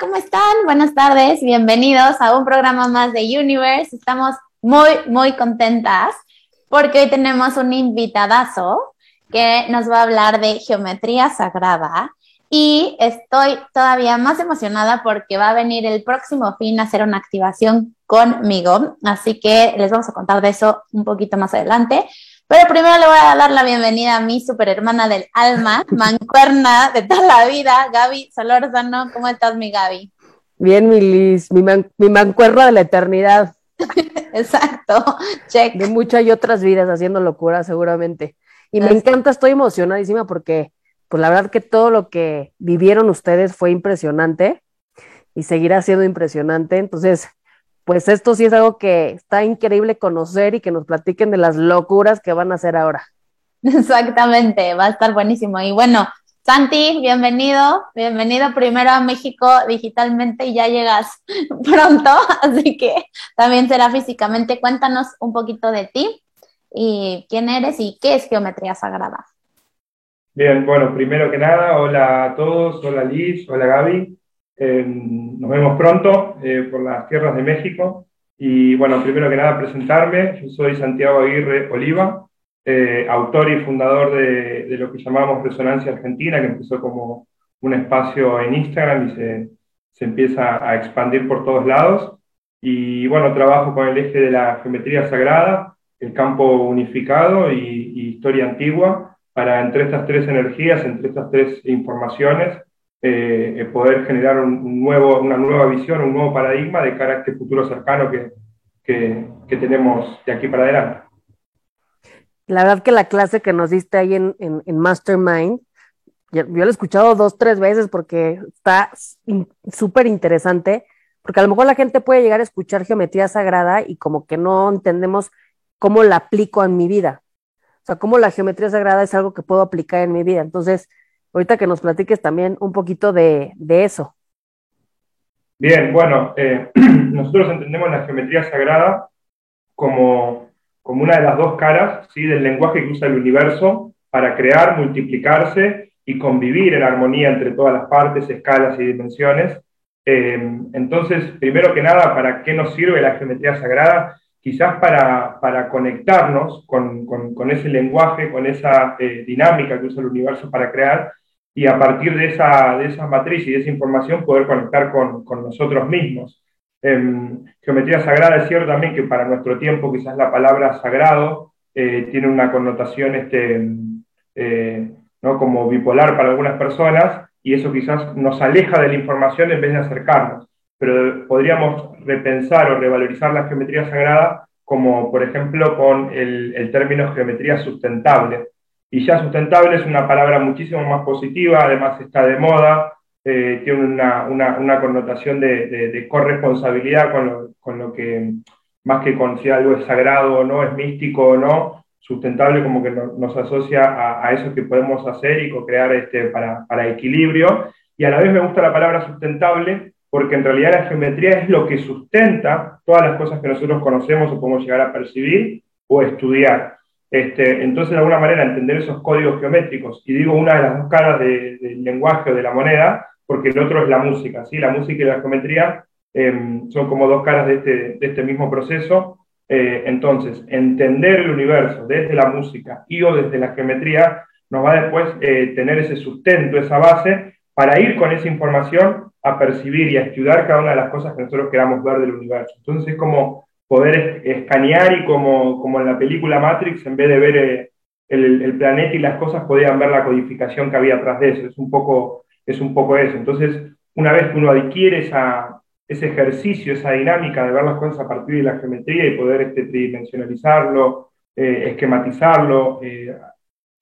¿Cómo están? Buenas tardes, bienvenidos a un programa más de Universe. Estamos muy, muy contentas porque hoy tenemos un invitadazo que nos va a hablar de geometría sagrada y estoy todavía más emocionada porque va a venir el próximo fin a hacer una activación conmigo, así que les vamos a contar de eso un poquito más adelante. Pero primero le voy a dar la bienvenida a mi super hermana del alma, mancuerna de toda la vida, Gaby Solórzano. ¿Cómo estás, mi Gaby? Bien, mi Liz, mi, mi mancuerna de la eternidad. Exacto, check. De muchas y otras vidas haciendo locura, seguramente. Y me encanta, estoy emocionadísima porque, pues la verdad que todo lo que vivieron ustedes fue impresionante y seguirá siendo impresionante. Entonces, pues esto sí es algo que está increíble conocer y que nos platiquen de las locuras que van a hacer ahora. Exactamente, va a estar buenísimo. Y bueno, Santi, bienvenido, bienvenido primero a México digitalmente y ya llegas pronto, así que también será físicamente. Cuéntanos un poquito de ti y quién eres y qué es geometría sagrada. Bien, bueno, primero que nada, hola a todos, hola Liz, hola Gaby. Eh, nos vemos pronto eh, por las tierras de México. Y bueno, primero que nada presentarme. Yo soy Santiago Aguirre Oliva, eh, autor y fundador de, de, lo que llamamos Resonancia Argentina, que empezó como un espacio en Instagram y se, se empieza a expandir por todos lados. Y bueno, trabajo con el eje de la geometría sagrada, el campo unificado y, y historia antigua, para entre estas tres energías, entre estas tres informaciones, eh, poder generar un, nuevo, una nueva visión, un nuevo paradigma de cara a este futuro cercano que, que, que tenemos de aquí para adelante. La verdad que la clase que nos diste ahí en, en, en Mastermind, yo, yo, lo he escuchado dos, tres veces porque está súper interesante, porque a lo mejor la gente puede llegar a escuchar geometría sagrada y como que no entendemos cómo la aplico en mi vida. O sea, cómo la geometría sagrada es algo que puedo aplicar en mi vida. Entonces, ahorita que nos platiques también un poquito de, eso. Bien, bueno, eh, nosotros entendemos la geometría sagrada como, como una de las dos caras ¿sí? del lenguaje que usa el universo para crear, multiplicarse y convivir en armonía entre todas las partes, escalas y dimensiones. Eh, entonces, primero que nada, ¿para qué nos sirve la geometría sagrada? Quizás para, para conectarnos con, con, ese lenguaje, con esa eh, dinámica que usa el universo para crear, y a partir de esa, de esa matriz y de esa información poder conectar con, con nosotros mismos. Eh, geometría sagrada es cierto también que para nuestro tiempo quizás la palabra sagrado eh, tiene una connotación este, eh, ¿no? como bipolar para algunas personas y eso quizás nos aleja de la información en vez de acercarnos. Pero podríamos repensar o revalorizar la geometría sagrada como, por ejemplo, con el, el término geometría sustentable y ya sustentable es una palabra muchísimo más positiva, además está de moda, eh, tiene una, una, una connotación de, de, de corresponsabilidad con lo, con lo, que, más que con si algo es sagrado o no, es místico o no, sustentable como que no, nos asocia a, a, eso que podemos hacer y co-crear este, para, para equilibrio. Y a la vez me gusta la palabra sustentable porque en realidad la geometría es lo que sustenta todas las cosas que nosotros conocemos o podemos llegar a percibir o estudiar. Este, entonces, de alguna manera, entender esos códigos geométricos, y digo una de las dos caras del de lenguaje o de la moneda, porque el otro es la música, ¿sí? La música y la geometría eh, son como dos caras de este, de este mismo proceso. Eh, entonces, entender el universo desde la música y o desde la geometría nos va a después eh, tener ese sustento, esa base, para ir con esa información a percibir y a estudiar cada una de las cosas que nosotros queramos ver del universo. Entonces es como poder escanear y como, como en la película Matrix, en vez de ver eh, el, el, planeta y las cosas, podían ver la codificación que había atrás de eso. Es un poco, es un poco eso. Entonces, una vez que uno adquiere esa, ese ejercicio, esa dinámica de ver las cosas a partir de la geometría y poder este, tridimensionalizarlo, eh, esquematizarlo, eh,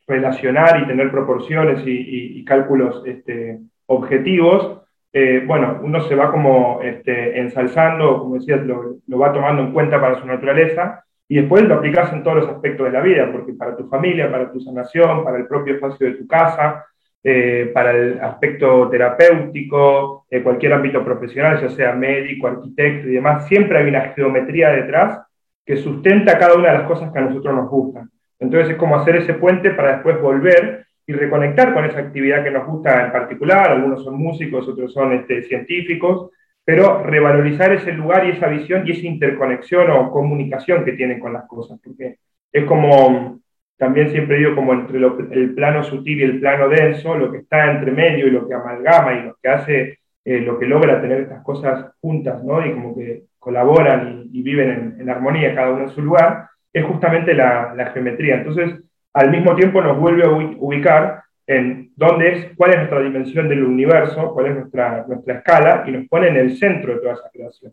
relacionar y tener proporciones y, cálculos este, objetivos, eh, bueno, uno se va como este, ensalzando, como decías, lo, lo, va tomando en cuenta para su naturaleza y después lo aplicas en todos los aspectos de la vida, porque para tu familia, para tu sanación, para el propio espacio de tu casa, eh, para el aspecto terapéutico, eh, cualquier ámbito profesional, ya sea médico, arquitecto y demás, siempre hay una geometría detrás que sustenta cada una de las cosas que a nosotros nos gustan. Entonces es como hacer ese puente para después volver y reconectar con esa actividad que nos gusta en particular, algunos son músicos, otros son este, científicos, pero revalorizar ese lugar y esa visión y esa interconexión o comunicación que tienen con las cosas, porque es como, también siempre digo, como entre el plano sutil y el plano denso, lo que está entre medio y lo que amalgama y lo que hace, eh, lo que logra tener estas cosas juntas, ¿no? Y como que colaboran y, viven en, armonía cada uno en su lugar, es justamente la, la geometría. Entonces, al mismo tiempo nos vuelve a ubicar en dónde es, cuál es nuestra dimensión del universo, cuál es nuestra, nuestra escala, y nos pone en el centro de toda esa creación.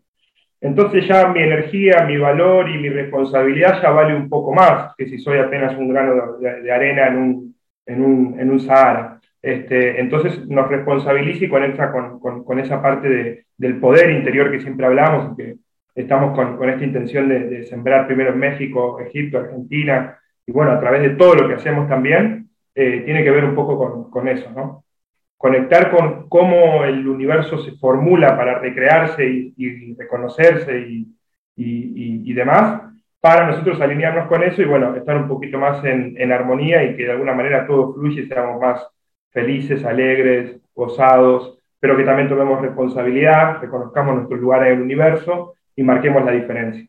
Entonces ya mi energía, mi valor y mi responsabilidad ya vale un poco más que si soy apenas un grano de, arena en un, en un, en un Sahara. Este, entonces nos responsabiliza y conecta con, con, con esa parte de, del poder interior que siempre hablamos, que estamos con, con esta intención de, de, sembrar primero en México, Egipto, Argentina, y bueno, a través de todo lo que hacemos también, eh, tiene que ver un poco con, eso, ¿no? Conectar con cómo el universo se formula para recrearse y, reconocerse y, y, y, demás, para nosotros alinearnos con eso y bueno, estar un poquito más en, en armonía y que de alguna manera todo fluya y seamos más felices, alegres, gozados, pero que también tomemos responsabilidad, reconozcamos nuestro lugar en el universo y marquemos la diferencia.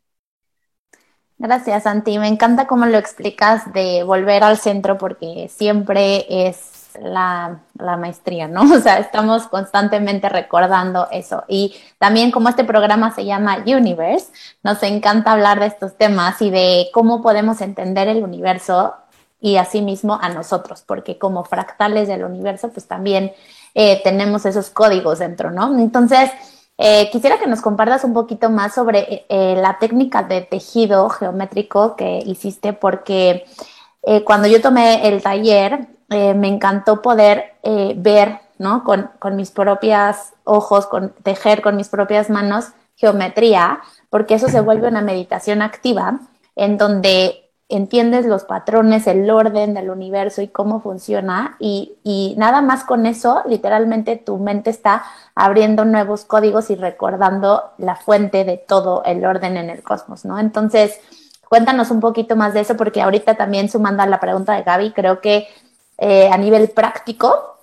Gracias, Santi. Me encanta cómo lo explicas de volver al centro porque siempre es la, la, maestría, ¿no? O sea, estamos constantemente recordando eso. Y también como este programa se llama Universe, nos encanta hablar de estos temas y de cómo podemos entender el universo y asimismo a nosotros, porque como fractales del universo, pues también eh, tenemos esos códigos dentro, ¿no? Entonces, eh, quisiera que nos compartas un poquito más sobre eh, eh, la técnica de tejido geométrico que hiciste, porque cuando yo tomé el taller, me encantó poder ver, ¿no? Con, con mis propios ojos, con, tejer con mis propias manos geometría, porque eso se vuelve una meditación activa en donde entiendes los patrones, el orden del universo y cómo funciona y, nada más con eso, literalmente tu mente está abriendo nuevos códigos y recordando la fuente de todo el orden en el cosmos, ¿no? Entonces, cuéntanos un poquito más de eso porque ahorita también sumando a la pregunta de Gaby, creo que eh, a nivel práctico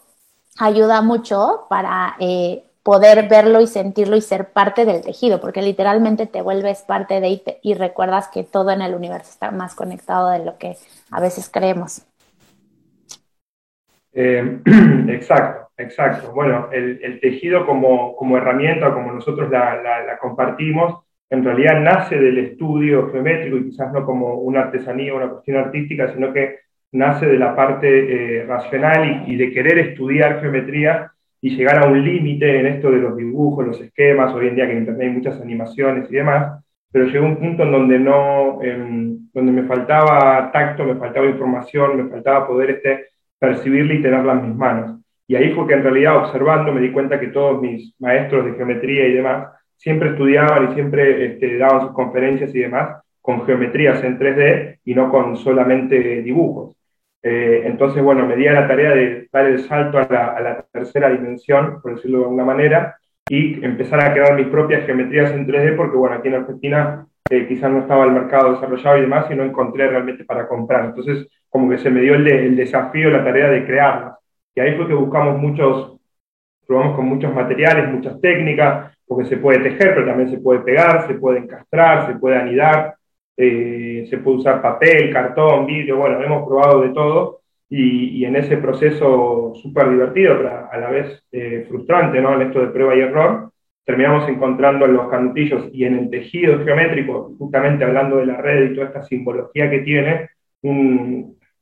ayuda mucho para eh, poder verlo y sentirlo y ser parte del tejido, porque literalmente te vuelves parte de y, y recuerdas que todo en el universo está más conectado de lo que a veces creemos. Eh, exacto, exacto. Bueno, el, tejido como, como, herramienta, como nosotros la, compartimos, en realidad nace del estudio geométrico y quizás no como una artesanía, una cuestión artística, sino que nace de la parte eh, racional y de querer estudiar geometría y llegar a un límite en esto de los dibujos, los esquemas, hoy en día que en Internet hay muchas animaciones y demás, pero llegó un punto en donde, no, eh, donde me faltaba tacto, me faltaba información, me faltaba poder este, percibirla y tenerla en mis manos. Y ahí fue que en realidad observando me di cuenta que todos mis maestros de geometría y demás siempre estudiaban y siempre este, daban sus conferencias y demás con geometrías en 3D y no con solamente dibujos. Eh, entonces, bueno, me di a la tarea de dar el salto a la, tercera dimensión, por decirlo de alguna manera, y empezar a crear mis propias geometrías en 3D, porque, bueno, aquí en Argentina eh, quizás no estaba el mercado desarrollado y demás, y no encontré realmente para comprar. Entonces, como que se me dio el, el desafío, la tarea de crearlas. Y ahí fue que buscamos muchos, probamos con muchos materiales, muchas técnicas, porque se puede tejer, pero también se puede pegar, se puede encastrar, se puede anidar, eh, se puede usar papel, cartón, vidrio, bueno, hemos probado de todo y, en ese proceso súper divertido, pero a la vez eh, frustrante, ¿no? En esto de prueba y error, terminamos encontrando en los canutillos y en el tejido geométrico, justamente hablando de la red y toda esta simbología que tiene,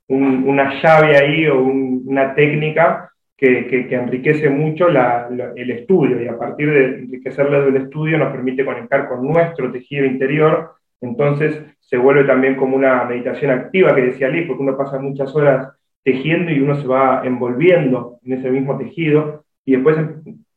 una llave ahí o una técnica que, enriquece mucho el estudio y a partir de enriquecerle del estudio nos permite conectar con nuestro tejido interior, entonces se vuelve también como una meditación activa que decía Liz, porque uno pasa muchas horas tejiendo y uno se va envolviendo en ese mismo tejido y después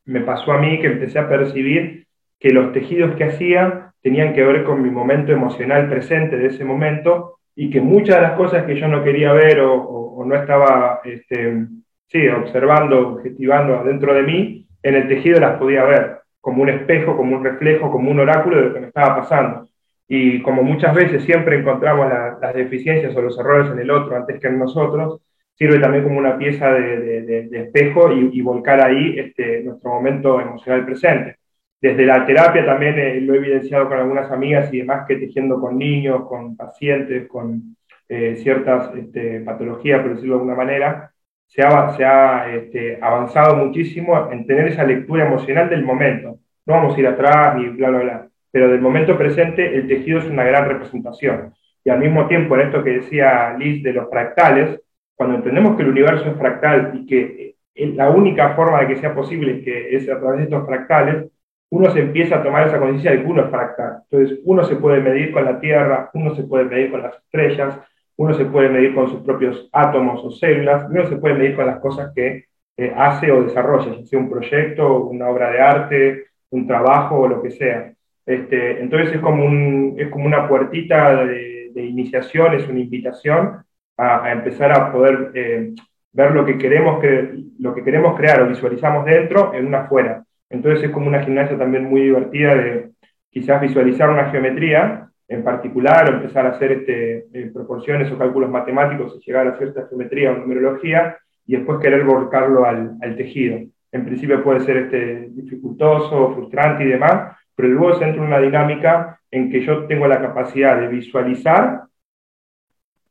me pasó a mí que empecé a percibir que los tejidos que hacía tenían que ver con mi momento emocional presente de ese momento y que muchas de las cosas que yo no quería ver o, no estaba este, sí, observando, objetivando adentro de mí, en el tejido las podía ver como un espejo, como un reflejo, como un oráculo de lo que me estaba pasando. Y como muchas veces siempre encontramos las deficiencias o los errores en el otro antes que en nosotros, sirve también como una pieza de, espejo y, volcar ahí este, nuestro momento emocional presente. Desde la terapia también eh, lo he evidenciado con algunas amigas y demás que tejiendo con niños, con pacientes, con eh, ciertas este, patologías, por decirlo de alguna manera, se ha, este, avanzado muchísimo en tener esa lectura emocional del momento. No vamos a ir atrás ni bla, bla, bla, pero del momento presente el tejido es una gran representación. Y al mismo tiempo, en esto que decía Liz de los fractales, cuando entendemos que el universo es fractal y que eh, la única forma de que sea posible es que es a través de estos fractales, uno se empieza a tomar esa conciencia de que uno es fractal. Entonces, uno se puede medir con la Tierra, uno se puede medir con las estrellas, uno se puede medir con sus propios átomos o células, uno se puede medir con las cosas que eh, hace o desarrolla, sea un proyecto, una obra de arte, un trabajo o lo que sea. Este, entonces es como, una puertita de, iniciación, es una invitación a, empezar a poder eh, ver lo que, queremos que, lo que queremos crear o visualizamos dentro en una afuera. Entonces es como una gimnasia también muy divertida de quizás visualizar una geometría en particular o empezar a hacer este, eh, proporciones o cálculos matemáticos y llegar a cierta geometría o numerología y después querer volcarlo al, al tejido. En principio puede ser este, dificultoso, frustrante y demás, pero se entra en una dinámica en que yo tengo la capacidad de visualizar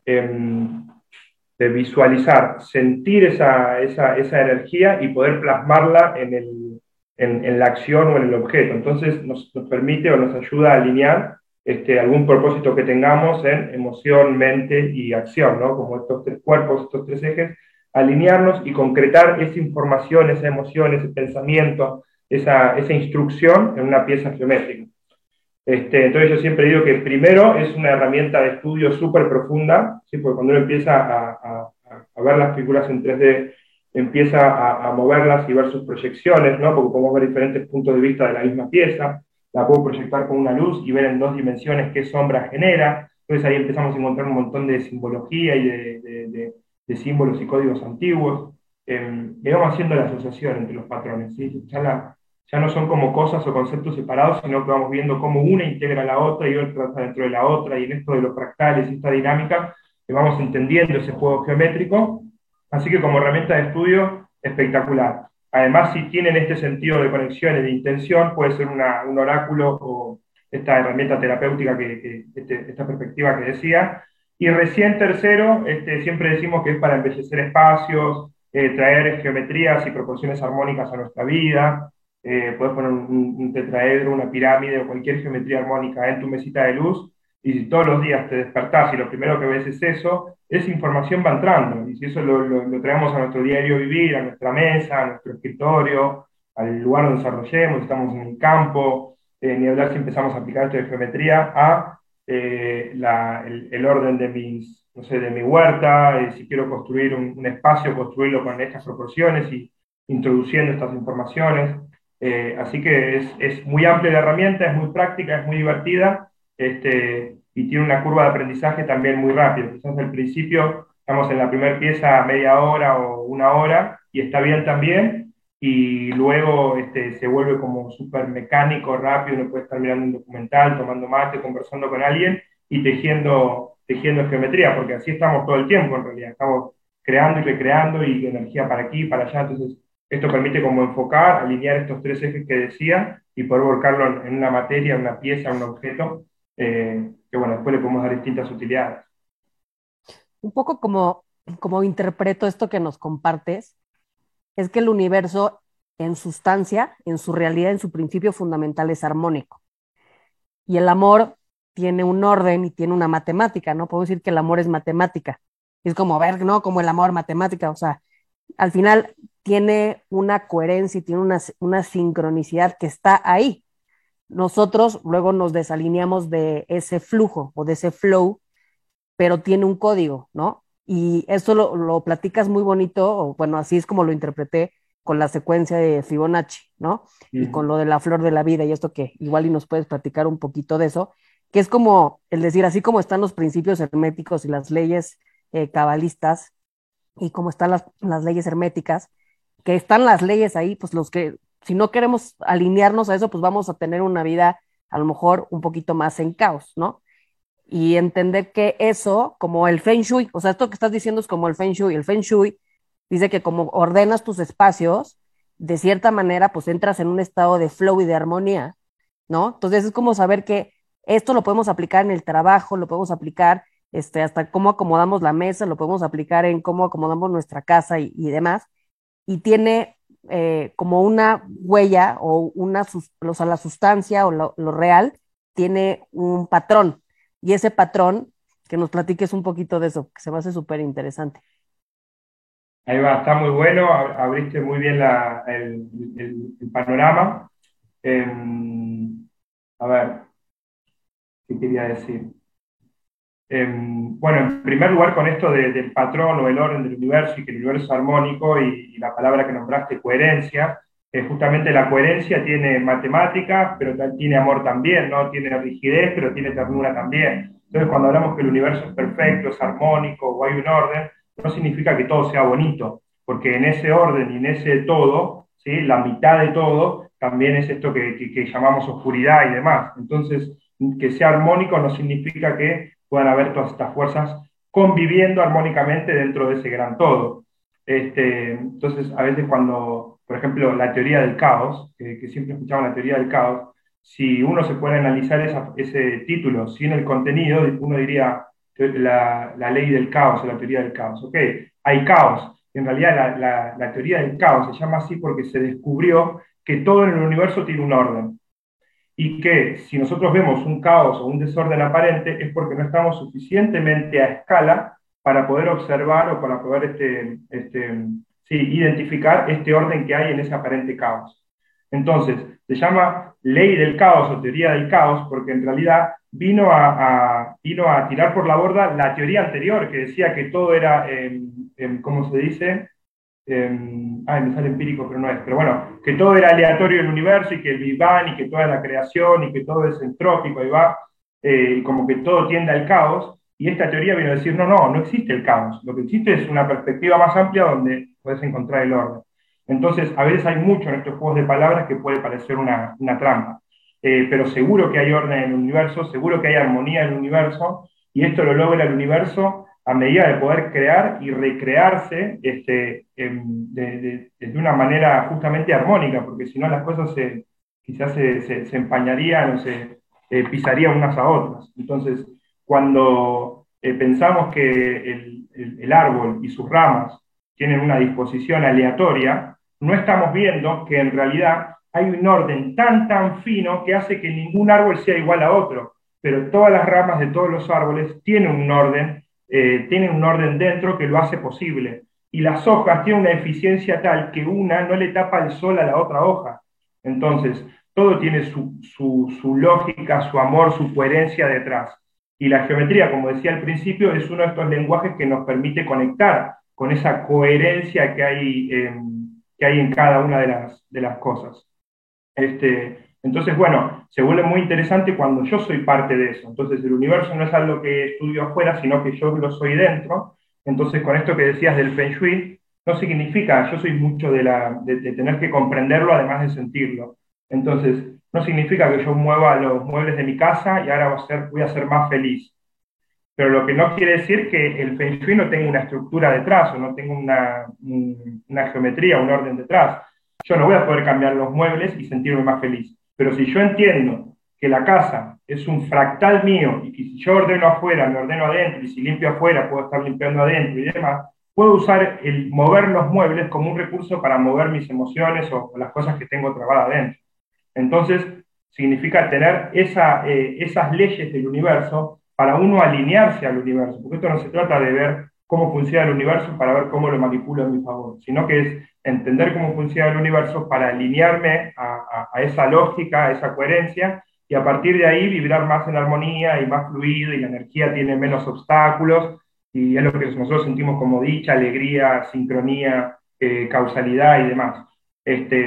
Em, de visualizar, sentir esa, esa, esa, energía y poder plasmarla en, el, en, la acción o en el objeto. Entonces nos, nos permite o nos ayuda a alinear este, algún propósito que tengamos en emoción, mente y acción, ¿no? como estos tres cuerpos, estos tres ejes, alinearnos y concretar esa información, esa emoción, ese pensamiento, esa, esa instrucción en una pieza geométrica. Este, entonces yo siempre digo que primero es una herramienta de estudio súper profunda, ¿sí? porque cuando uno empieza a, ver las figuras en 3D, empieza a, moverlas y ver sus proyecciones, ¿no? porque podemos ver diferentes puntos de vista de la misma pieza, la puedo proyectar con una luz y ver en dos dimensiones qué sombra genera, entonces ahí empezamos a encontrar un montón de simbología y de, símbolos y códigos antiguos, eh, y vamos haciendo la asociación entre los patrones, ¿sí? ya la, ya no son como cosas o conceptos separados, sino que vamos viendo cómo una integra a la otra y otra está dentro de la otra, y en esto de los fractales y esta dinámica, que vamos entendiendo ese juego geométrico. Así que como herramienta de estudio, espectacular. Además, si tienen este sentido de conexión y de intención, puede ser una, un oráculo o esta herramienta terapéutica, que, este, esta perspectiva que decía. Y recién tercero, este, siempre decimos que es para embellecer espacios, eh, traer geometrías y proporciones armónicas a nuestra vida, eh, puedes poner un, tetraedro, una pirámide o cualquier geometría armónica en tu mesita de luz, y si todos los días te despertás y lo primero que ves es eso, esa información va entrando, y si eso lo, lo, traemos a nuestro diario vivir, a nuestra mesa, a nuestro escritorio, al lugar donde desarrollemos, estamos en el campo, eh, ni hablar si empezamos a aplicar esto de geometría a eh, la, el, orden de mis, no sé, de mi huerta, si quiero construir un, un espacio, construirlo con estas proporciones y introduciendo estas informaciones. Eh, así que es, es, muy amplia la herramienta, es muy práctica, es muy divertida este, y tiene una curva de aprendizaje también muy rápida. Quizás al principio estamos en la primera pieza media hora o una hora y está bien también, y luego este, se vuelve como súper mecánico, rápido, uno puede estar mirando un documental, tomando mate, conversando con alguien y tejiendo, tejiendo geometría, porque así estamos todo el tiempo en realidad, estamos creando y recreando y energía para aquí, para allá, entonces esto permite como enfocar, alinear estos tres ejes que decía y poder volcarlo en una materia, una pieza, un objeto, eh, que bueno, después le podemos dar distintas utilidades. Un poco como como interpreto esto que nos compartes, es que el universo en sustancia, en su realidad, en su principio fundamental es armónico. Y el amor tiene un orden y tiene una matemática, ¿no? Puedo decir que el amor es matemática. Es como ver, ¿no? Como el amor matemática, o sea, al final tiene una coherencia y tiene una, una sincronicidad que está ahí. Nosotros luego nos desalineamos de ese flujo o de ese flow, pero tiene un código, ¿no? Y eso lo, lo platicas muy bonito, o bueno, así es como lo interpreté con la secuencia de Fibonacci, ¿no? Y con lo de la flor de la vida y esto que igual y nos puedes platicar un poquito de eso, que es como el decir, así como están los principios herméticos y las leyes eh, cabalistas y como están las, las leyes herméticas, que están las leyes ahí, pues los que, si no queremos alinearnos a eso, pues vamos a tener una vida a lo mejor un poquito más en caos, ¿no? Y entender que eso, como el Feng Shui, o sea, esto que estás diciendo es como el Feng Shui, el Feng Shui dice que como ordenas tus espacios, de cierta manera, pues entras en un estado de flow y de armonía, ¿no? Entonces es como saber que esto lo podemos aplicar en el trabajo, lo podemos aplicar este, hasta cómo acomodamos la mesa, lo podemos aplicar en cómo acomodamos nuestra casa y, demás, y tiene eh, como una huella o una, o sea, la sustancia o lo, real tiene un patrón, y ese patrón, que nos platiques un poquito de eso, que se me hace súper interesante. Ahí va, está muy bueno, abriste muy bien la, el, el, panorama. Em, a ver, ¿qué quería decir? Em, bueno, en primer lugar, con esto del patrón o el orden del universo y que el universo es armónico y, la palabra que nombraste, coherencia, eh, justamente la coherencia tiene matemáticas, pero tiene amor también, ¿no? Tiene rigidez, pero tiene ternura también. Entonces, cuando hablamos que el universo es perfecto, es armónico o hay un orden, no significa que todo sea bonito, porque en ese orden y en ese todo, ¿sí? la mitad de todo, también es esto que, llamamos oscuridad y demás. Entonces, que sea armónico no significa que puedan haber todas estas fuerzas conviviendo armónicamente dentro de ese gran todo. Este, entonces, a veces cuando, por ejemplo, la teoría del caos, que, siempre escuchamos la teoría del caos, si uno se puede analizar ese título sin el contenido, uno diría, la, ley del caos o la teoría del caos. Ok, hay caos. En realidad la, teoría del caos se llama así porque se descubrió que todo en el universo tiene un orden. Y que si nosotros vemos un caos o un desorden aparente es porque no estamos suficientemente a escala para poder observar o para poder este, este, identificar este orden que hay en ese aparente caos. Entonces, se llama ley del caos o teoría del caos porque en realidad vino a, vino a tirar por la borda la teoría anterior que decía que todo era, eh, ¿cómo se dice? Ay, me sale empírico, pero no es. Pero bueno, que todo era aleatorio en el universo y que el Big Bang y que toda la creación y que todo es entrópico y va, eh, y como que todo tiende al caos. Y esta teoría vino a decir, no, no, no existe el caos. Lo que existe es una perspectiva más amplia donde puedes encontrar el orden. Entonces, a veces hay mucho en estos juegos de palabras que puede parecer una, una trampa. Eh, pero seguro que hay orden en el universo, seguro que hay armonía en el universo, y esto lo logra el universo a medida de poder crear y recrearse este, de, una manera justamente armónica, porque si no las cosas se, quizás se, se, empañarían o se eh, pisarían unas a otras. Entonces, cuando eh, pensamos que el, el árbol y sus ramas tienen una disposición aleatoria, no estamos viendo que en realidad hay un orden tan, tan fino que hace que ningún árbol sea igual a otro, pero todas las ramas de todos los árboles tienen un orden, eh, tienen un orden dentro que lo hace posible. Y las hojas tienen una eficiencia tal que una no le tapa el sol a la otra hoja. Entonces, todo tiene su, su lógica, su amor, su coherencia detrás. Y la geometría, como decía al principio, es uno de estos lenguajes que nos permite conectar con esa coherencia que hay, que hay en cada una de las, de las cosas. Este, entonces, bueno, se vuelve muy interesante cuando yo soy parte de eso. Entonces, el universo no es algo que estudio afuera, sino que yo lo soy dentro. Entonces, con esto que decías del Feng Shui, no significa, yo soy mucho de, la, de, tener que comprenderlo además de sentirlo. Entonces, no significa que yo mueva los muebles de mi casa y ahora voy a ser, voy a ser más feliz. Pero lo que no quiere decir que el Feng Shui no tenga una estructura detrás o no tenga una, una geometría, un orden detrás yo no voy a poder cambiar los muebles y sentirme más feliz. Pero si yo entiendo que la casa es un fractal mío y que si yo ordeno afuera, me ordeno adentro y si limpio afuera, puedo estar limpiando adentro y demás, puedo usar el mover los muebles como un recurso para mover mis emociones o, las cosas que tengo trabadas dentro. Entonces, significa tener esa, eh, esas leyes del universo para uno alinearse al universo, porque esto no se trata de ver cómo funciona el universo para ver cómo lo manipulo en mi favor, sino que es entender cómo funciona el universo para alinearme a, esa lógica, a esa coherencia, y a partir de ahí vibrar más en armonía y más fluido, y la energía tiene menos obstáculos, y es lo que nosotros sentimos como dicha, alegría, sincronía, eh, causalidad y demás. Este,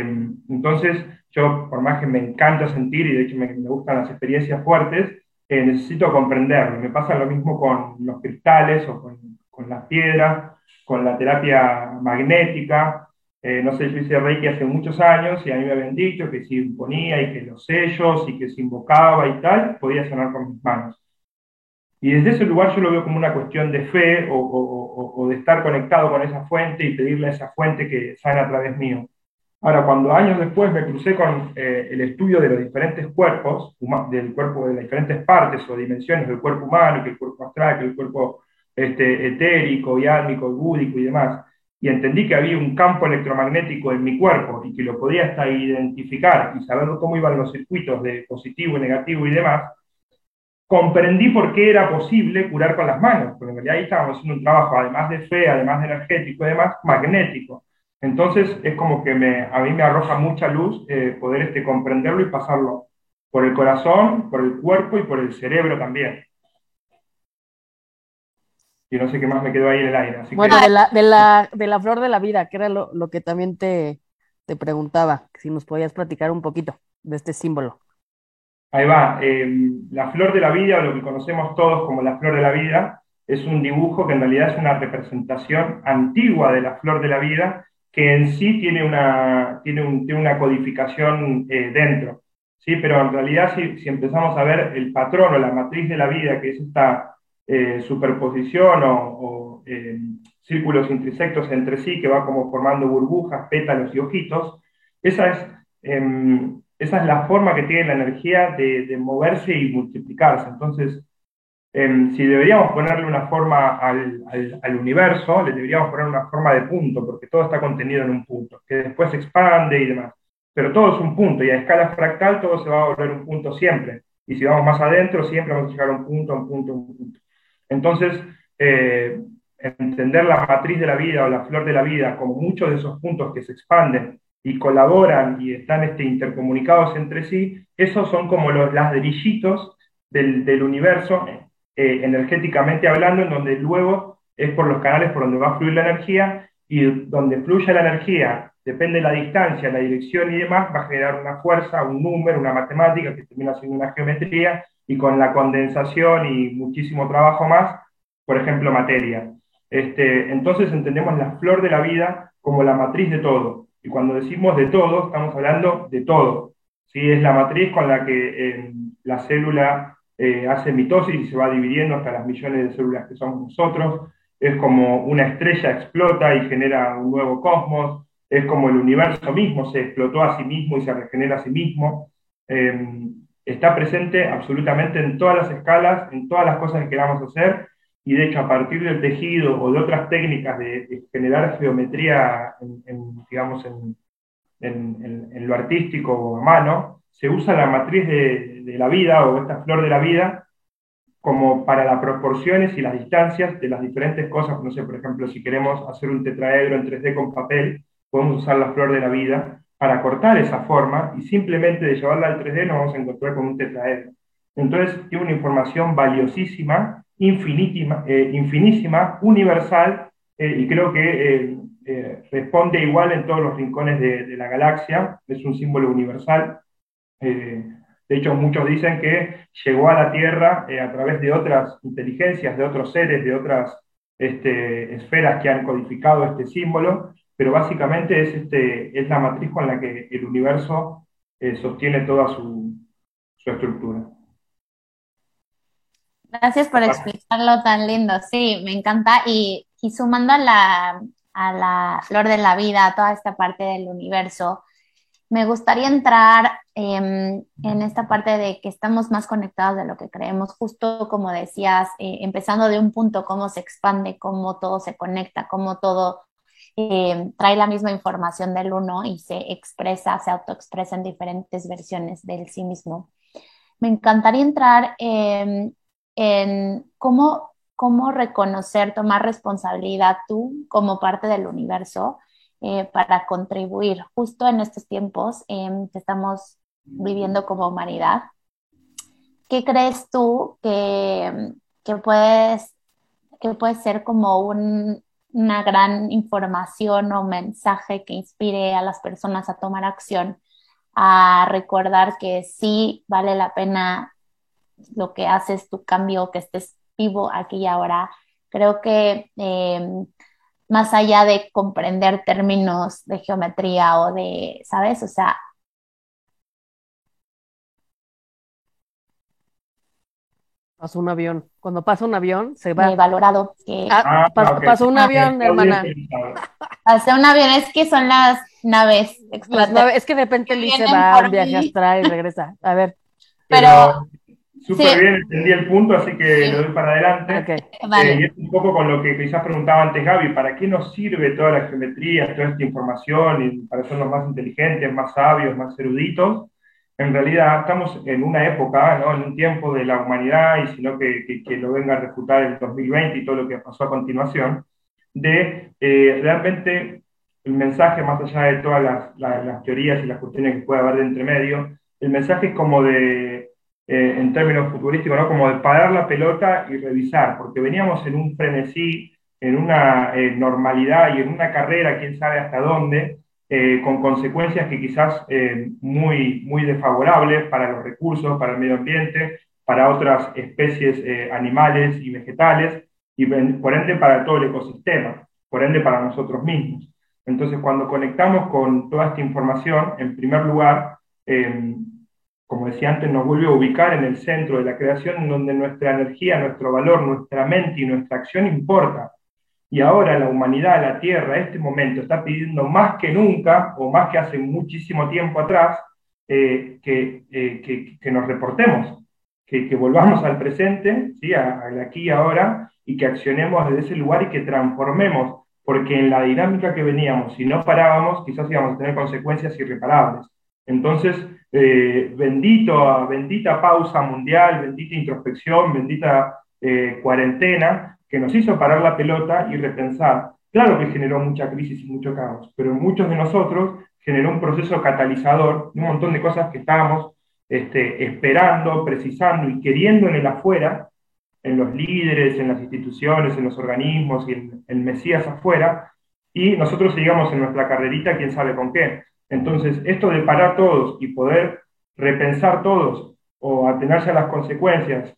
entonces, yo, por más que me encanta sentir, y de hecho me, gustan las experiencias fuertes, eh, necesito comprenderlo. Me pasa lo mismo con los cristales o con con las piedras, con la terapia magnética. Eh, no sé, yo hice Reiki hace muchos años y a mí me habían dicho que si imponía y que los sellos y que se invocaba y tal, podía sanar con mis manos. Y desde ese lugar yo lo veo como una cuestión de fe o, de estar conectado con esa fuente y pedirle a esa fuente que sane a través mío. Ahora, cuando años después me crucé con eh, el estudio de los diferentes cuerpos, del cuerpo, de las diferentes partes o dimensiones del cuerpo humano, que el cuerpo astral, que el cuerpo este, etérico, yálmico, búdico y demás, y entendí que había un campo electromagnético en mi cuerpo y que lo podía hasta identificar y saber cómo iban los circuitos de positivo y negativo y demás, comprendí por qué era posible curar con las manos, porque en realidad ahí estábamos haciendo un trabajo, además de fe, además de energético y demás, magnético. Entonces es como que me, a mí me arroja mucha luz eh, poder este, comprenderlo y pasarlo por el corazón, por el cuerpo y por el cerebro también y no sé qué más me quedó ahí en el aire. bueno, de, la, de, la, de la flor de la vida, que era lo, lo que también te, te, preguntaba, si nos podías platicar un poquito de este símbolo. Ahí va, em, la flor de la vida, o lo que conocemos todos como la flor de la vida, es un dibujo que en realidad es una representación antigua de la flor de la vida, que en sí tiene una, tiene un, tiene una codificación eh, dentro. ¿sí? Pero en realidad si, si empezamos a ver el patrón o la matriz de la vida, que es esta eh, superposición o, eh, círculos intersectos entre sí que va como formando burbujas, pétalos y ojitos, esa es, em, esa es la forma que tiene la energía de, moverse y multiplicarse. Entonces, em, si deberíamos ponerle una forma al, al, universo, le deberíamos poner una forma de punto, porque todo está contenido en un punto, que después se expande y demás. Pero todo es un punto, y a escala fractal todo se va a volver un punto siempre. Y si vamos más adentro, siempre vamos a llegar a un punto, a un punto, a un punto. Entonces, eh, entender la matriz de la vida o la flor de la vida como muchos de esos puntos que se expanden y colaboran y están este, intercomunicados entre sí, esos son como los ladrillitos del, del universo, eh, energéticamente hablando, en donde luego es por los canales por donde va a fluir la energía y donde fluye la energía, depende de la distancia, la dirección y demás, va a generar una fuerza, un número, una matemática que termina siendo una geometría y con la condensación y muchísimo trabajo más, por ejemplo, materia. Este, entonces entendemos la flor de la vida como la matriz de todo. Y cuando decimos de todo, estamos hablando de todo. ¿sí? Es la matriz con la que eh, la célula eh, hace mitosis y se va dividiendo hasta las millones de células que somos nosotros. Es como una estrella explota y genera un nuevo cosmos. Es como el universo mismo se explotó a sí mismo y se regenera a sí mismo. Eh, está presente absolutamente en todas las escalas, en todas las cosas que queramos hacer, y de hecho a partir del tejido o de otras técnicas de, generar geometría, en, digamos, en, en, lo artístico o a mano, se usa la matriz de, de, la vida o esta flor de la vida como para las proporciones y las distancias de las diferentes cosas. No sé, por ejemplo, si queremos hacer un tetraedro en 3D con papel, podemos usar la flor de la vida para cortar esa forma y simplemente de llevarla al 3D nos vamos a encontrar con un tetraedro. Entonces tiene una información valiosísima, infinitísima, eh, infinísima, universal, eh, y creo que eh, responde igual en todos los rincones de, la galaxia, es un símbolo universal. de hecho, muchos dicen que llegó a la Tierra a través de otras inteligencias, de otros seres, de otras este, esferas que han codificado este símbolo, pero básicamente es, este, es la matriz con la que el universo eh, sostiene toda su, su, estructura. Gracias por explicarlo tan lindo, sí, me encanta. Y, y sumando a la, a la flor de la vida, a toda esta parte del universo, me gustaría entrar em, en esta parte de que estamos más conectados de lo que creemos, justo como decías, eh, empezando de un punto, cómo se expande, cómo todo se conecta, cómo todo em, trae la misma información del uno y se expresa, se autoexpresa en diferentes versiones del sí mismo. Me encantaría entrar em, en cómo, cómo reconocer, tomar responsabilidad tú como parte del universo eh, para contribuir justo en estos tiempos em, que estamos viviendo como humanidad. ¿Qué crees tú que, que, puedes, que puede ser como una gran información o mensaje que inspire a las personas a tomar acción, a recordar que sí vale la pena lo que haces, tu cambio, que estés vivo aquí y ahora? Creo que em, más allá de comprender términos de geometría o de, ¿sabes? O sea... Pasa un avión. Cuando pasa un avión, se va. He valorado que... Ah, ah pasó, un avión, hermana. Pasa un avión, es que son las naves. Las naves es que de repente Lice va a un viaje astral y regresa. A ver. Pero Súper bien, entendí el punto, así que lo doy para adelante. Eh, y es un poco con lo que quizás preguntaba antes Gaby, ¿para qué nos sirve toda la geometría, toda esta información, y para sernos más inteligentes, más sabios, más eruditos? En realidad estamos en una época, ¿no? en un tiempo de la humanidad, y sino que, que, que lo venga a refutar el 2020 y todo lo que pasó a continuación, de eh, realmente el mensaje, más allá de todas las, las teorías y las cuestiones que puede haber de entre medio, el mensaje es como de eh, en términos futurísticos, ¿no? como de parar la pelota y revisar, porque veníamos en un frenesí, en una eh, normalidad y en una carrera, quién sabe hasta dónde, eh, con consecuencias que quizás muy, muy desfavorables para los recursos, para el medio ambiente, para otras especies animales y vegetales, y por ende para todo el ecosistema, por ende para nosotros mismos. Entonces, cuando conectamos con toda esta información, en primer lugar, como decía antes, nos vuelve a ubicar en el centro de la creación, en donde nuestra energía, nuestro valor, nuestra mente y nuestra acción importa. Y ahora la humanidad, la Tierra, este momento está pidiendo más que nunca, o más que hace muchísimo tiempo atrás, eh, eh, que, que, nos reportemos, que, que, volvamos al presente, ¿sí? al aquí y ahora, y que accionemos desde ese lugar y que transformemos, porque en la dinámica que veníamos, si no parábamos, quizás íbamos a tener consecuencias irreparables. Entonces, eh, bendito, bendita pausa mundial, bendita introspección, bendita eh, cuarentena, que nos hizo parar la pelota y repensar. Claro que generó mucha crisis y mucho caos, pero en muchos de nosotros generó un proceso catalizador, un montón de cosas que estábamos este, esperando, precisando y queriendo en el afuera, en los líderes, en las instituciones, en los organismos y en el Mesías afuera, y nosotros seguimos en nuestra carrerita, quién sabe con qué. Entonces, esto de parar todos y poder repensar todos o atenerse a las consecuencias,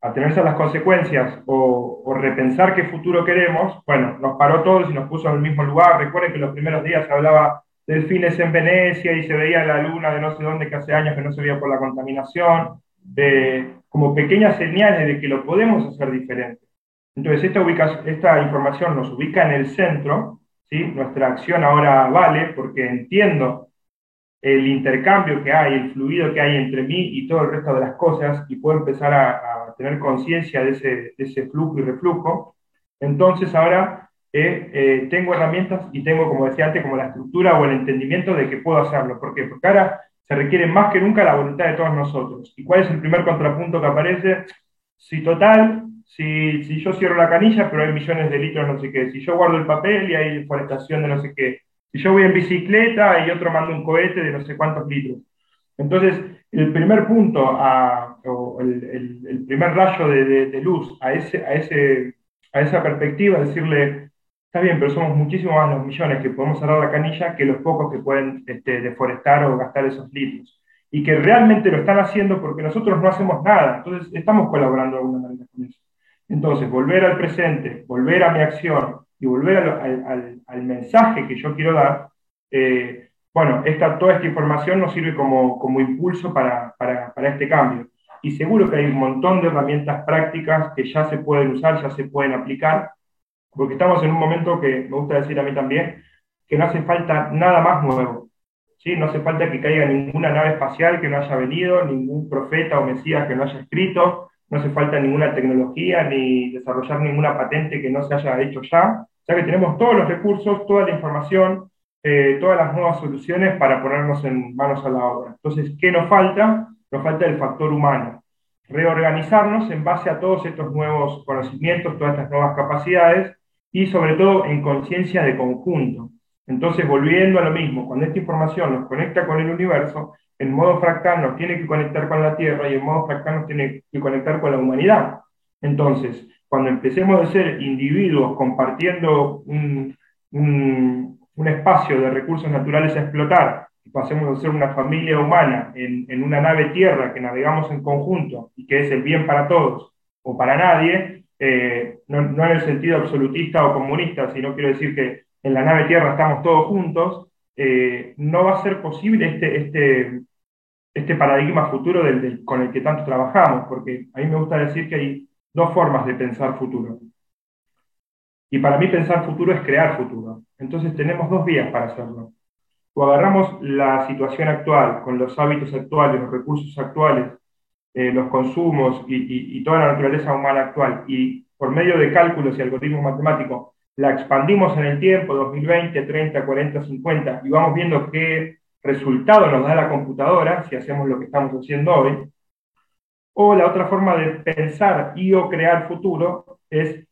atenerse a las consecuencias o, repensar qué futuro queremos, bueno, nos paró todos y nos puso en el mismo lugar. Recuerden que los primeros días se hablaba delfines en Venecia y se veía la luna de no sé dónde que hace años que no se veía por la contaminación, de, como pequeñas señales de que lo podemos hacer diferente. Entonces, esta, esta información nos ubica en el centro nuestra acción ahora vale porque entiendo el intercambio que hay, el fluido que hay entre mí y todo el resto de las cosas y puedo empezar a, tener conciencia de ese, de ese, flujo y reflujo, entonces ahora eh, eh, tengo herramientas y tengo, como decía antes, como la estructura o el entendimiento de que puedo hacerlo. ¿Por qué? Porque ahora se requiere más que nunca la voluntad de todos nosotros. ¿Y cuál es el primer contrapunto que aparece? Si total, si, si, yo cierro la canilla, pero hay millones de litros, no sé qué. Si yo guardo el papel y hay deforestación de no sé qué. Si yo voy en bicicleta y otro manda un cohete de no sé cuántos litros. Entonces, el primer punto, o el, primer rayo de, luz a, ese, a, ese, a esa perspectiva, decirle, está bien, pero somos muchísimos más los millones que podemos cerrar la canilla que los pocos que pueden este, deforestar o gastar esos litros. Y que realmente lo están haciendo porque nosotros no hacemos nada. Entonces, estamos colaborando de alguna manera con eso. Entonces, volver al presente, volver a mi acción y volver al, mensaje que yo quiero dar, eh, bueno, esta, toda esta información nos sirve como, como impulso para, para, para, este cambio. Y seguro que hay un montón de herramientas prácticas que ya se pueden usar, ya se pueden aplicar, porque estamos en un momento que me gusta decir a mí también, que no hace falta nada más nuevo. ¿sí? No hace falta que caiga ninguna nave espacial que no haya venido, ningún profeta o mesías que no haya escrito, no hace falta ninguna tecnología ni desarrollar ninguna patente que no se haya hecho ya, ya que tenemos todos los recursos, toda la información, eh, todas las nuevas soluciones para ponernos en manos a la obra. Entonces, ¿qué nos falta? Nos falta el factor humano. Reorganizarnos en base a todos estos nuevos conocimientos, todas estas nuevas capacidades y sobre todo en conciencia de conjunto. Entonces, volviendo a lo mismo, cuando esta información nos conecta con el universo, en modo fractal nos tiene que conectar con la Tierra y en modo fractal nos tiene que conectar con la humanidad. Entonces, cuando empecemos a ser individuos compartiendo un, espacio de recursos naturales a explotar, y pasemos a ser una familia humana en, una nave Tierra que navegamos en conjunto y que es el bien para todos o para nadie, eh, no, no en el sentido absolutista o comunista, sino quiero decir que en la nave Tierra estamos todos juntos, eh, no va a ser posible este, este, este paradigma futuro con el que tanto trabajamos, porque a mí me gusta decir que hay dos formas de pensar futuro. Y para mí pensar futuro es crear futuro. Entonces tenemos dos vías para hacerlo. O agarramos la situación actual, con los hábitos actuales, los recursos actuales, eh, los consumos y, y, toda la naturaleza humana actual, y por medio de cálculos y algoritmos matemáticos la expandimos en el tiempo, 2020, 30, 40, 50, y vamos viendo qué resultado nos da la computadora si hacemos lo que estamos haciendo hoy. O la otra forma de pensar y o crear futuro es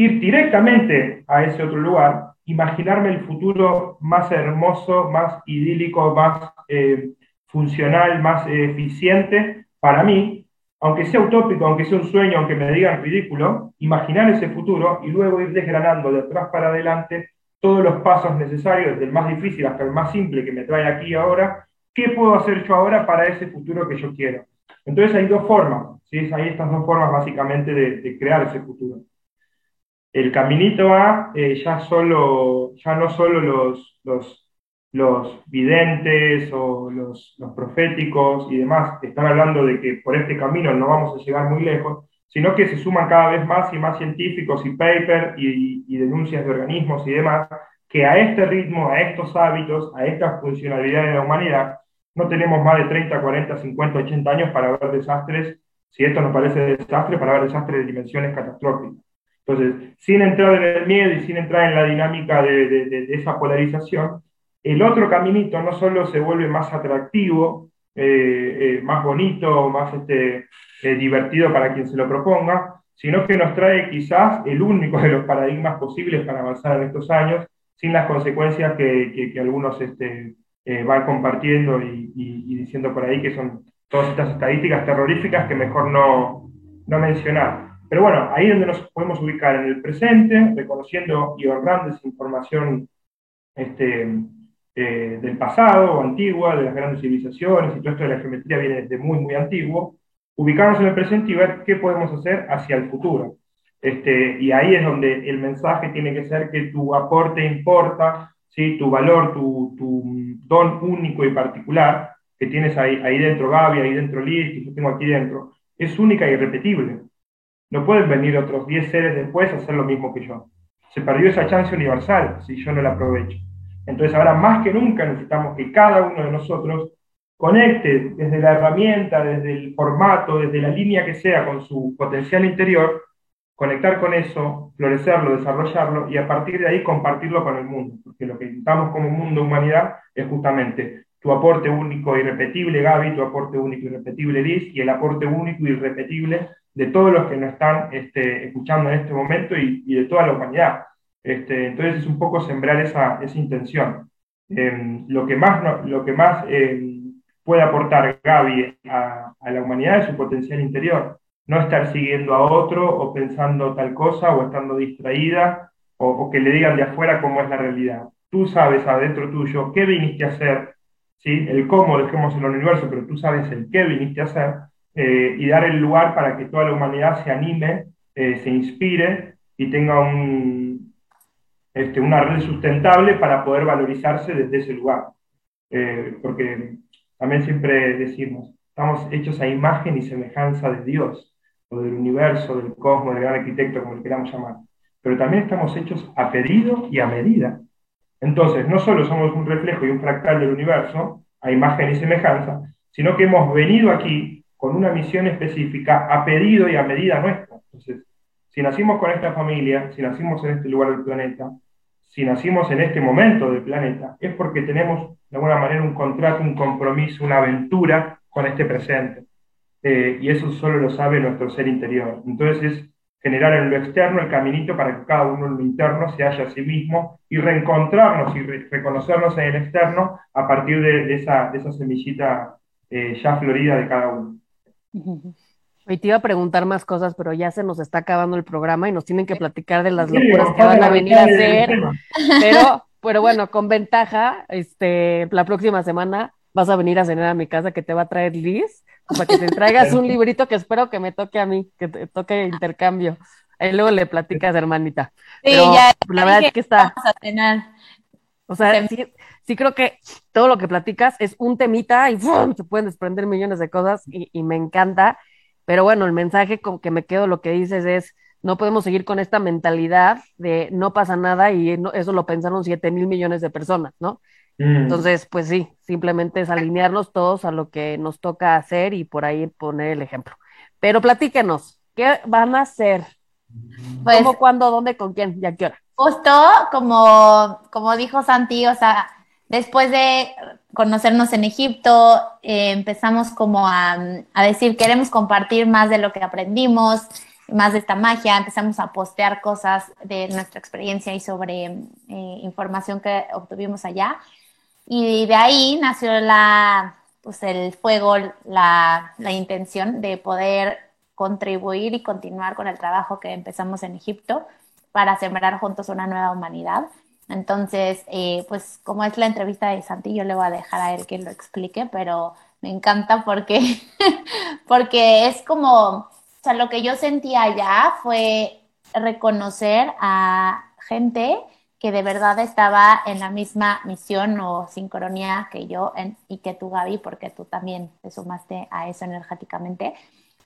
ir directamente a ese otro lugar, imaginarme el futuro más hermoso, más idílico, más eh, funcional, más eficiente para mí, aunque sea utópico, aunque sea un sueño, aunque me digan ridículo, imaginar ese futuro y luego ir desgranando de atrás para adelante todos los pasos necesarios, desde el más difícil hasta el más simple que me trae aquí ahora, ¿qué puedo hacer yo ahora para ese futuro que yo quiero? Entonces hay dos formas, ¿sí? hay estas dos formas básicamente de, crear ese futuro. El caminito A, eh, ya, solo, ya no solo los, los los videntes o los, proféticos y demás están hablando de que por este camino no vamos a llegar muy lejos, sino que se suman cada vez más y más científicos y papers y, y, denuncias de organismos y demás, que a este ritmo, a estos hábitos, a estas funcionalidades de la humanidad, no tenemos más de 30, 40, 50, 80 años para ver desastres, si esto nos parece desastre, para ver desastres de dimensiones catastróficas. Entonces, sin entrar en el miedo y sin entrar en la dinámica de, esa polarización, el otro caminito no solo se vuelve más atractivo, eh, eh, más bonito, más este, eh, divertido para quien se lo proponga, sino que nos trae quizás el único de los paradigmas posibles para avanzar en estos años, sin las consecuencias que, algunos este, van compartiendo y, diciendo por ahí que son todas estas estadísticas terroríficas que mejor no mencionar. Pero bueno, ahí es donde nos podemos ubicar en el presente, reconociendo y honrando esa información este, eh, del pasado o antigua, de las grandes civilizaciones, y todo esto de la geometría viene de muy, muy antiguo, ubicarnos en el presente y ver qué podemos hacer hacia el futuro. Este, y ahí es donde el mensaje tiene que ser que tu aporte importa, ¿sí? tu valor, tu, tu don único y particular que tienes ahí, ahí dentro Gaby, ahí dentro Liz, que yo tengo aquí dentro, es única y irrepetible. No pueden venir otros 10 seres después a hacer lo mismo que yo. Se perdió esa chance universal si yo no la aprovecho. Entonces ahora más que nunca necesitamos que cada uno de nosotros conecte desde la herramienta, desde el formato, desde la línea que sea con su potencial interior, conectar con eso, florecerlo, desarrollarlo y a partir de ahí compartirlo con el mundo. Porque lo que necesitamos como mundo, humanidad, es justamente tu aporte único y irrepetible, Gaby, tu aporte único y irrepetible, Liz, y el aporte único y irrepetible de todos los que nos están este, escuchando en este momento y de toda la humanidad. Este, entonces es un poco sembrar esa, esa intención. Em, lo que más, lo que más em, puede aportar Gaby a, la humanidad es su potencial interior. No estar siguiendo a otro o pensando tal cosa o estando distraída o, que le digan de afuera cómo es la realidad. Tú sabes adentro tuyo qué viniste a hacer, ¿sí? el cómo dejemos el universo, pero tú sabes el qué viniste a hacer eh, y dar el lugar para que toda la humanidad se anime, eh, se inspire y tenga un, este, una red sustentable para poder valorizarse desde ese lugar. Eh, porque también siempre decimos, estamos hechos a imagen y semejanza de Dios, o del universo, del cosmos, del gran arquitecto, como le queramos llamar. Pero también estamos hechos a pedido y a medida. Entonces, no solo somos un reflejo y un fractal del universo, a imagen y semejanza, sino que hemos venido aquí con una misión específica a pedido y a medida nuestra. Entonces, si nacimos con esta familia, si nacimos en este lugar del planeta, si nacimos en este momento del planeta, es porque tenemos de alguna manera un contrato, un compromiso, una aventura con este presente. Eh, y eso solo lo sabe nuestro ser interior. Entonces es generar en lo externo el caminito para que cada uno en lo interno se haya a sí mismo y reencontrarnos y reconocernos en el externo a partir de, esa, de esa, semillita eh, ya florida de cada uno. Y te iba a preguntar más cosas, pero ya se nos está acabando el programa y nos tienen que platicar de las locuras que van a venir a hacer. Pero, pero bueno, con ventaja, este, la próxima semana vas a venir a cenar a mi casa que te va a traer Liz para que te traigas un librito que espero que me toque a mí, que te toque intercambio. Ahí luego le platicas, hermanita. Sí, ya. La verdad es que está. Vamos a cenar. O sea, sí, sí, creo que todo lo que platicas es un temita y se pueden desprender millones de cosas y, me encanta. Pero bueno, el mensaje con que me quedo, lo que dices es, no podemos seguir con esta mentalidad de no pasa nada y eso lo pensaron siete mil millones de personas, ¿no? Mm. Entonces, pues sí, simplemente es alinearnos todos a lo que nos toca hacer y por ahí poner el ejemplo. Pero platíquenos, ¿qué van a hacer? Pues, ¿Cómo, cuándo, dónde, con quién y a qué hora? Justo como, como dijo Santi, o sea, después de conocernos en Egipto, eh, empezamos como a, decir, queremos compartir más de lo que aprendimos, más de esta magia, empezamos a postear cosas de nuestra experiencia y sobre eh, información que obtuvimos allá. Y de ahí nació la, pues el fuego, la intención de poder contribuir y continuar con el trabajo que empezamos en Egipto para sembrar juntos una nueva humanidad. Entonces, eh, pues como es la entrevista de Santi, yo le voy a dejar a él que lo explique, pero me encanta porque, porque es como, lo que yo sentía allá fue reconocer a gente que de verdad estaba en la misma misión o sincronía que yo y que tú, Gaby, porque tú también te sumaste a eso energéticamente,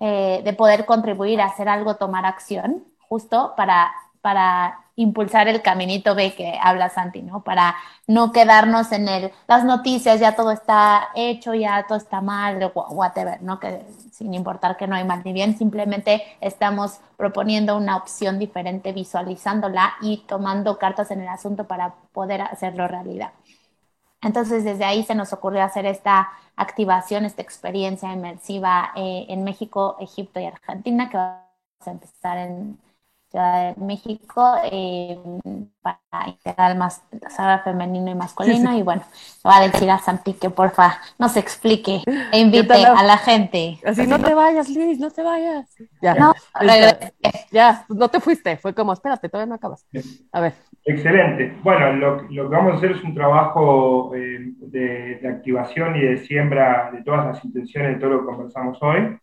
eh, de poder contribuir a hacer algo, tomar acción, justo para, para impulsar el caminito B que habla Santi, ¿no? Para no quedarnos en el, las noticias, ya todo está hecho, ya todo está mal, whatever, ¿no? Que sin importar que no hay mal ni bien, simplemente estamos proponiendo una opción diferente, visualizándola y tomando cartas en el asunto para poder hacerlo realidad. Entonces, desde ahí se nos ocurrió hacer esta activación, esta experiencia inmersiva eh, en México, Egipto y Argentina, que vamos a empezar en de México eh, para integrar más saber femenino y masculino. Y bueno, va a decir a Santi que porfa nos explique e invite a la gente. Así, no te vayas, Liz, no te vayas. Ya, no, ya, no te fuiste. Fue como, espérate, todavía no acabas. A ver. Excelente. Bueno, lo, lo que vamos a hacer es un trabajo eh, de, de, activación y de siembra de todas las intenciones de todo lo que conversamos hoy.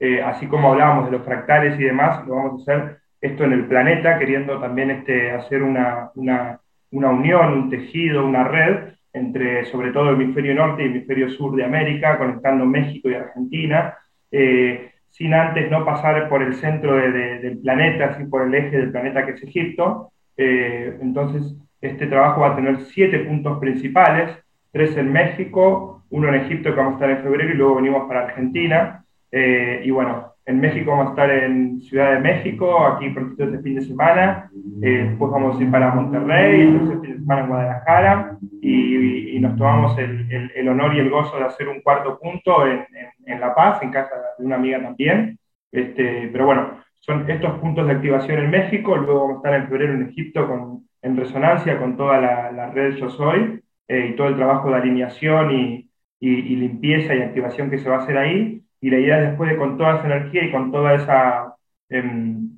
Eh, así como hablábamos de los fractales y demás, lo vamos a hacer esto en el planeta, queriendo también este, hacer una, una, una, unión, un tejido, una red entre sobre todo el hemisferio norte y el hemisferio sur de América, conectando México y Argentina, eh, sin antes no pasar por el centro del planeta, así por el eje del planeta que es Egipto. Eh, entonces, este trabajo va a tener siete puntos principales, tres en México, uno en Egipto que vamos a estar en febrero y luego venimos para Argentina. Eh, y bueno, en México vamos a estar en Ciudad de México, aquí prontito este fin de semana. Eh, después vamos a ir para Monterrey, entonces fin de semana en Guadalajara. Y, nos tomamos el, el, honor y el gozo de hacer un cuarto punto en, en, La Paz, en casa de una amiga también. Este, pero bueno, son estos puntos de activación en México. Luego vamos a estar en febrero en Egipto con, en resonancia con toda la, la red Yo Soy eh, y todo el trabajo de alineación y, y limpieza y activación que se va a hacer ahí y la idea es después de con toda esa energía y con toda esa, em,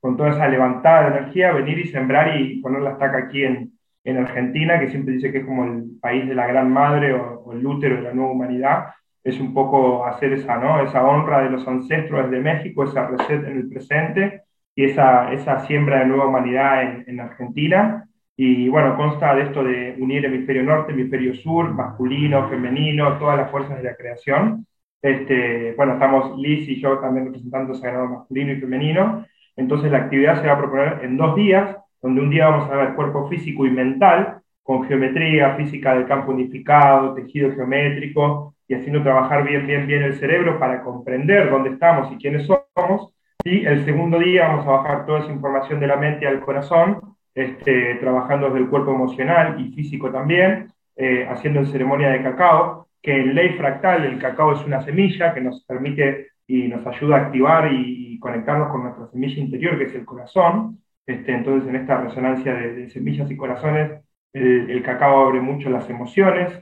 con toda esa levantada de energía, venir y sembrar y poner la estaca aquí en, en Argentina, que siempre dice que es como el país de la gran madre o, el útero de la nueva humanidad, es un poco hacer esa, ¿no? esa honra de los ancestros desde México, esa receta en el presente y esa, esa siembra de nueva humanidad en, en Argentina. Y bueno, consta de esto de unir hemisferio norte, hemisferio sur, masculino, femenino, todas las fuerzas de la creación. Este, bueno, estamos Liz y yo también representando sagrado masculino y femenino. Entonces la actividad se va a proponer en dos días, donde un día vamos a ver cuerpo físico y mental, con geometría, física del campo unificado, tejido geométrico, y haciendo trabajar bien, bien, bien el cerebro para comprender dónde estamos y quiénes somos. Y el segundo día vamos a bajar toda esa información de la mente al corazón, este, trabajando desde el cuerpo emocional y físico también, eh, haciendo en ceremonia de cacao, que en ley fractal el cacao es una semilla que nos permite y nos ayuda a activar y, conectarnos con nuestra semilla interior, que es el corazón. Este, entonces, en esta resonancia de, semillas y corazones, el, cacao abre mucho las emociones.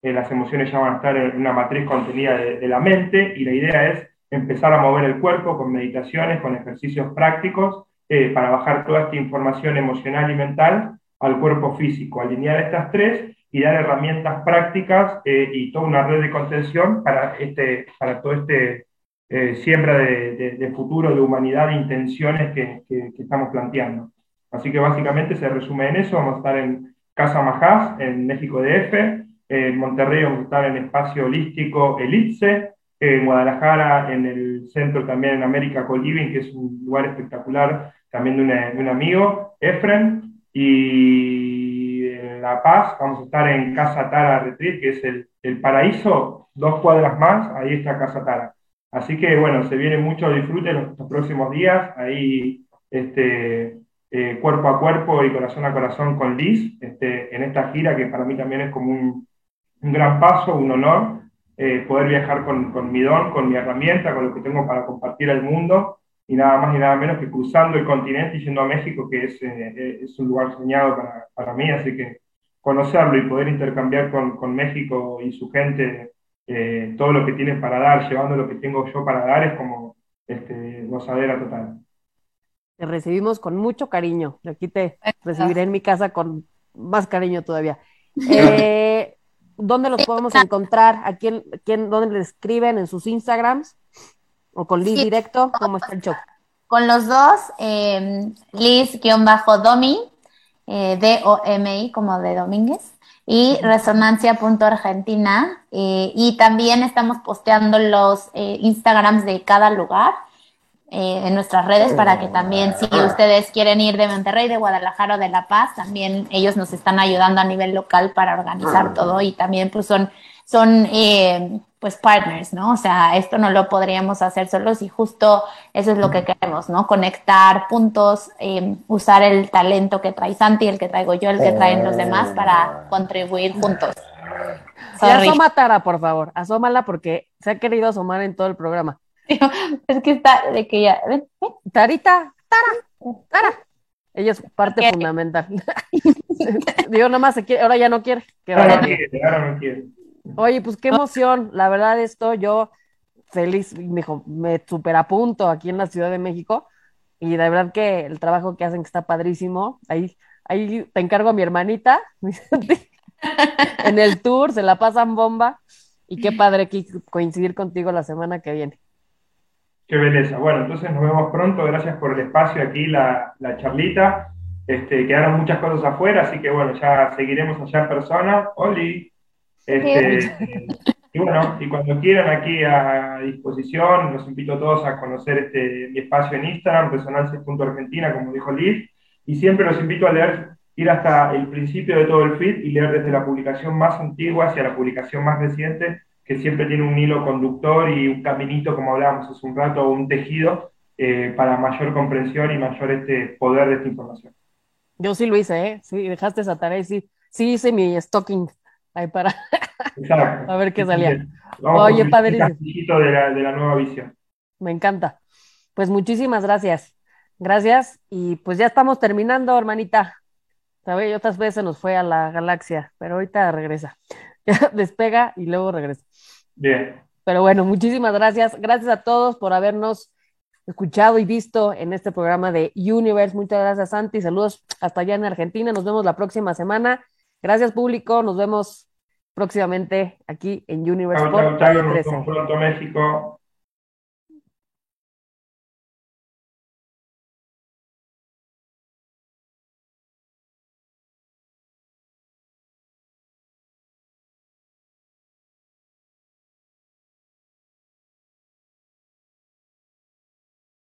Eh, las emociones ya van a estar en una matriz contenida de, la mente y la idea es empezar a mover el cuerpo con meditaciones, con ejercicios prácticos, eh, para bajar toda esta información emocional y mental al cuerpo físico, alinear estas tres y dar herramientas prácticas eh, y toda una red de contención para, este, para todo este eh, siembra de, futuro, de humanidad, de intenciones que, estamos planteando. Así que básicamente se resume en eso, vamos a estar en Casa Majás, en México DF, en Monterrey vamos a estar en Espacio Holístico Elipse, en Guadalajara, en el centro también en América Coliving, que es un lugar espectacular también de, de un amigo, Efren, y La Paz vamos a estar en Casa Tara Retreat, que es el, el paraíso, dos cuadras más, ahí está Casa Tara. Así que bueno, se viene mucho disfrute en los, próximos días, ahí este, eh, cuerpo a cuerpo y corazón a corazón con Liz, este, en esta gira que para mí también es como un, un gran paso, un honor, eh, poder viajar con, con, mi don, con mi herramienta, con lo que tengo para compartir al mundo, y nada más y nada menos que cruzando el continente y yendo a México, que es, eh, es un lugar soñado para, para, mí, así que conocerlo y poder intercambiar con, con México y su gente eh, todo lo que tienen para dar, llevando lo que tengo yo para dar, es como este, gozadera total. Te recibimos con mucho cariño. Aquí te recibiré en mi casa con más cariño todavía. Eh, ¿Dónde los podemos encontrar? ¿A quién, quién, dónde les escriben? ¿En sus Instagrams? ¿O con Liz directo? ¿Cómo está el show? Con los dos, eh, Liz-Domi, eh, D-O-M-I, como de Domínguez y resonancia.argentina. Eh, y también estamos posteando los eh, Instagrams de cada lugar en nuestras redes para que también, si ustedes quieren ir de Monterrey, de Guadalajara o de La Paz, también ellos nos están ayudando a nivel local para organizar todo y también pues son, son pues partners, ¿no? O sea, esto no lo podríamos hacer solos y justo eso es lo que queremos, ¿no? Conectar puntos, eh, usar el talento que trae Santi, el que traigo yo, el que traen los demás para contribuir juntos. Y asoma Tara, por favor, asómala porque se ha querido asomar en todo el programa. es que está, de que ya, ¿ven? Tarita, Tara, Tara. Ella es parte fundamental. Digo, nada más se quiere, ahora ya no quiere. ahora, no quiere, ahora no quiere. Oye, pues qué emoción. La verdad, esto yo feliz, me dijo, me superapunto aquí en la Ciudad de México. Y de verdad que el trabajo que hacen que está padrísimo. Ahí, ahí te encargo a mi hermanita. en el tour, se la pasan bomba. Y qué padre aquí coincidir contigo la semana que viene. Qué belleza. Bueno, entonces nos vemos pronto. Gracias por el espacio aquí, la, charlita. Este, quedaron muchas cosas afuera, así que bueno, ya seguiremos allá en persona. Este, y bueno, y cuando quieran aquí a disposición, los invito a todos a conocer este, mi espacio en Instagram, resonancia.argentina, como dijo Liz, y siempre los invito a leer, ir hasta el principio de todo el feed y leer desde la publicación más antigua hacia la publicación más reciente, que siempre tiene un hilo conductor y un caminito, como hablábamos hace un rato, un tejido eh, para mayor comprensión y mayor este poder de esta información. Yo sí lo hice, ¿eh? Sí, dejaste esa tarea y sí, sí hice mi stocking ahí para a ver qué salía. Oye, padrísimo. De la, de la nueva visión. Me encanta. Pues muchísimas gracias. Gracias. Y pues ya estamos terminando, hermanita. ¿Sabes? Otras veces nos fue a la galaxia, pero ahorita regresa. despega y luego regresa. Bien. Pero bueno, muchísimas gracias. Gracias a todos por habernos escuchado y visto en este programa de Universe. Muchas gracias, Santi. Saludos hasta allá en Argentina. Nos vemos la próxima semana. Gracias, público. Nos vemos próximamente aquí en Universe pronto México.